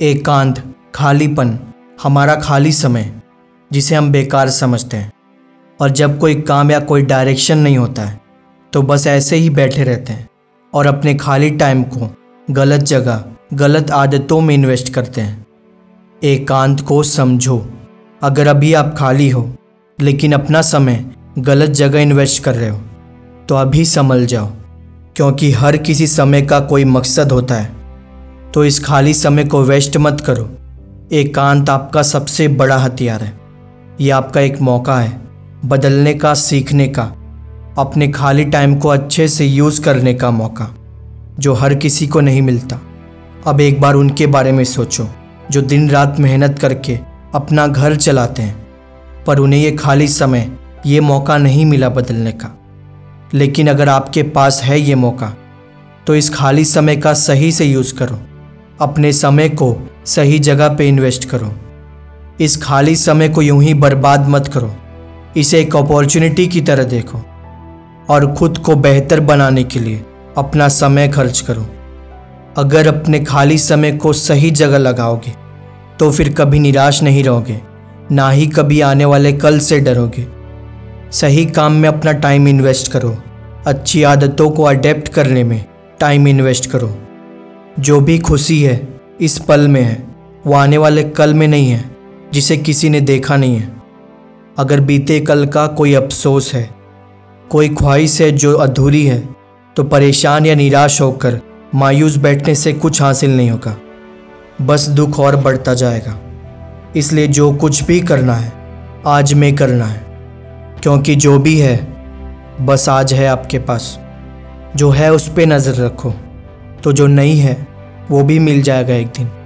एकांत, खालीपन, हमारा खाली समय, जिसे हम बेकार समझते हैं। और जब कोई काम या कोई डायरेक्शन नहीं होता है तो बस ऐसे ही बैठे रहते हैं और अपने खाली टाइम को गलत जगह, गलत आदतों में इन्वेस्ट करते हैं। एकांत को समझो, अगर अभी आप खाली हो, लेकिन अपना समय गलत जगह इन्वेस्ट कर रहे हो तो अभी संभल जाओ, क्योंकि हर किसी समय का कोई मकसद होता है। तो इस खाली समय को वेस्ट मत करो। एकांत आपका सबसे बड़ा हथियार है। ये आपका एक मौका है, बदलने का, सीखने का, अपने खाली टाइम को अच्छे से यूज़ करने का मौका, जो हर किसी को नहीं मिलता। अब एक बार उनके बारे में सोचो, जो दिन रात मेहनत करके अपना घर चलाते हैं, पर उन्हें ये खाली समय, ये मौका नहीं मिला बदलने का। लेकिन अगर आपके पास है ये मौका तो इस खाली समय का सही से यूज़ करो। अपने समय को सही जगह पे इन्वेस्ट करो। इस खाली समय को यूँ ही बर्बाद मत करो। इसे एक अपॉर्चुनिटी की तरह देखो और खुद को बेहतर बनाने के लिए अपना समय खर्च करो। अगर अपने खाली समय को सही जगह लगाओगे तो फिर कभी निराश नहीं रहोगे, ना ही कभी आने वाले कल से डरोगे। सही काम में अपना टाइम इन्वेस्ट करो। अच्छी आदतों को अडेप्ट करने में टाइम इन्वेस्ट करो। जो भी खुशी है, इस पल में है। वो आने वाले कल में नहीं है, जिसे किसी ने देखा नहीं है। अगर बीते कल का कोई अफसोस है, कोई ख्वाहिश है जो अधूरी है तो परेशान या निराश होकर मायूस बैठने से कुछ हासिल नहीं होगा। बस दुख और बढ़ता जाएगा। इसलिए जो कुछ भी करना है, आज में करना है। क्योंकि जो भी है, बस आज है आपके पास। जो है उस पर नज़र रखो। तो जो नहीं है वो भी मिल जाएगा एक दिन।